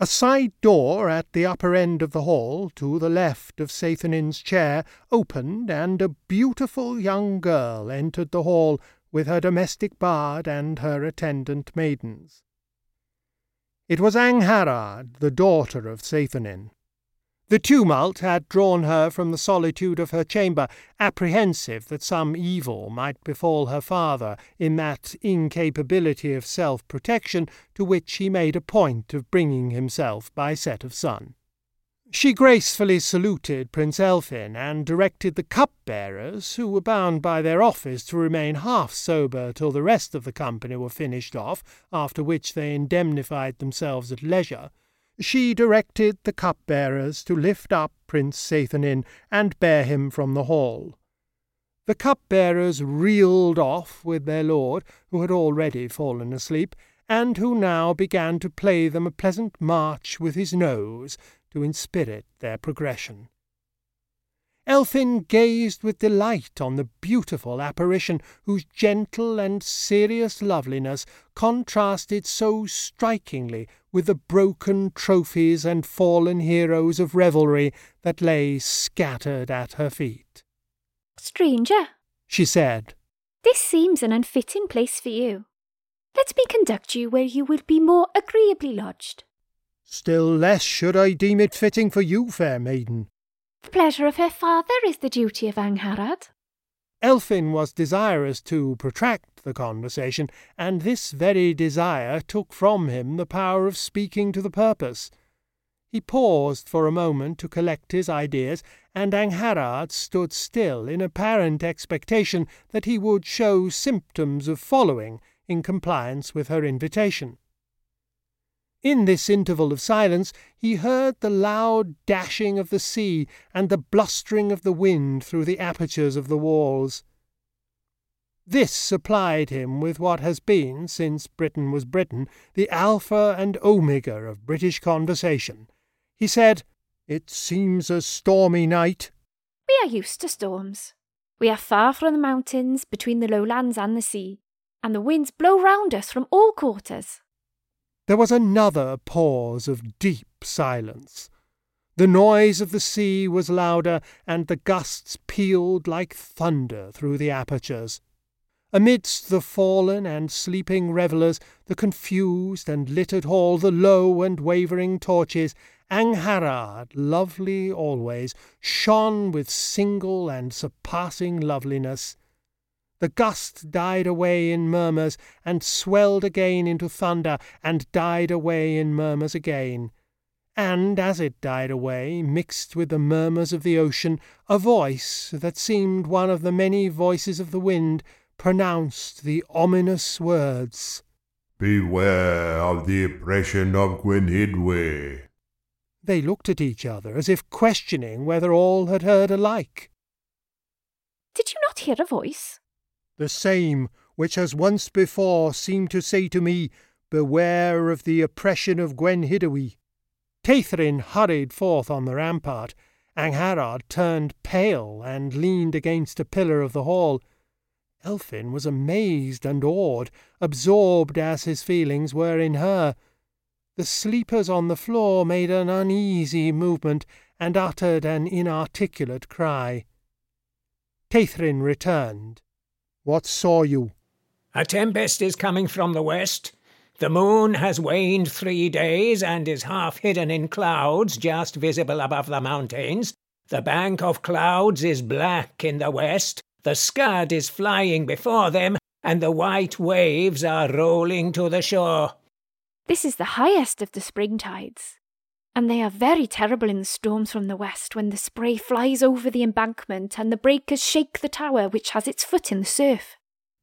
A side door at the upper end of the hall, to the left of Seithenyn's chair, opened, and a beautiful young girl entered the hall with her domestic bard and her attendant maidens. It was Angharad, the daughter of Seithenyn. The tumult had drawn her from the solitude of her chamber, apprehensive that some evil might befall her father in that incapability of self protection to which he made a point of bringing himself by set of sun. She gracefully saluted Prince Elphin, and directed the cup-bearers, who were bound by their office to remain half sober till the rest of the company were finished off, after which they indemnified themselves at leisure, she directed the cup-bearers to lift up Prince Seithenyn and bear him from the hall. The cup-bearers reeled off with their lord, who had already fallen asleep, and who now began to play them a pleasant march with his nose, to inspirit their progression. Elphin gazed with delight on the beautiful apparition whose gentle and serious loveliness contrasted so strikingly with the broken trophies and fallen heroes of revelry that lay scattered at her feet. Stranger, she said, this seems an unfitting place for you. Let me conduct you where you will be more agreeably lodged. Still less should I deem it fitting for you, fair maiden. The pleasure of her father is the duty of Angharad. Elphin was desirous to protract the conversation, and this very desire took from him the power of speaking to the purpose. He paused for a moment to collect his ideas, and Angharad stood still in apparent expectation that he would show symptoms of following in compliance with her invitation. In this interval of silence he heard the loud dashing of the sea and the blustering of the wind through the apertures of the walls. This supplied him with what has been, since Britain was Britain, the alpha and omega of British conversation. He said, It seems a stormy night. We are used to storms. We are far from the mountains, between the lowlands and the sea, and the winds blow round us from all quarters. There was another pause of deep silence. The noise of the sea was louder, and the gusts pealed like thunder through the apertures. Amidst the fallen and sleeping revellers, the confused and littered hall, the low and wavering torches, Angharad, lovely always, shone with single and surpassing loveliness. The gust died away in murmurs, and swelled again into thunder, and died away in murmurs again. And as it died away, mixed with the murmurs of the ocean, a voice that seemed one of the many voices of the wind pronounced the ominous words Beware of the oppression of Gwenhidwy. They looked at each other as if questioning whether all had heard alike. Did you not hear a voice? The same which has once before seemed to say to me, Beware of the oppression of Gwenhidwy. Teithrin hurried forth on the rampart. Angharad turned pale and leaned against a pillar of the hall. Elphin was amazed and awed, absorbed as his feelings were in her. The sleepers on the floor made an uneasy movement and uttered an inarticulate cry. Teithrin returned. What saw you? A tempest is coming from the west. The moon has waned three days and is half hidden in clouds just visible above the mountains. The bank of clouds is black in the west. The scud is flying before them, and the white waves are rolling to the shore. This is the highest of the spring tides, and they are very terrible in the storms from the west when the spray flies over the embankment and the breakers shake the tower which has its foot in the surf.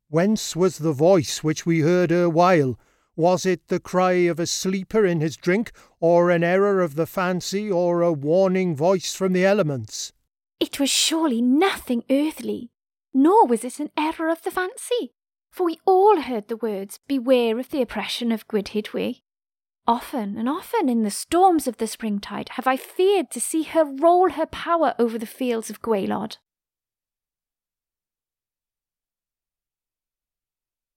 Whence was the voice which we heard erewhile? Was it the cry of a sleeper in his drink, or an error of the fancy, or a warning voice from the elements? It was surely nothing earthly, nor was it an error of the fancy, for we all heard the words, Beware of the oppression of Gwenhidwy. Often and often in the storms of the springtide have I feared to see her roll her power over the fields of Gwaelod.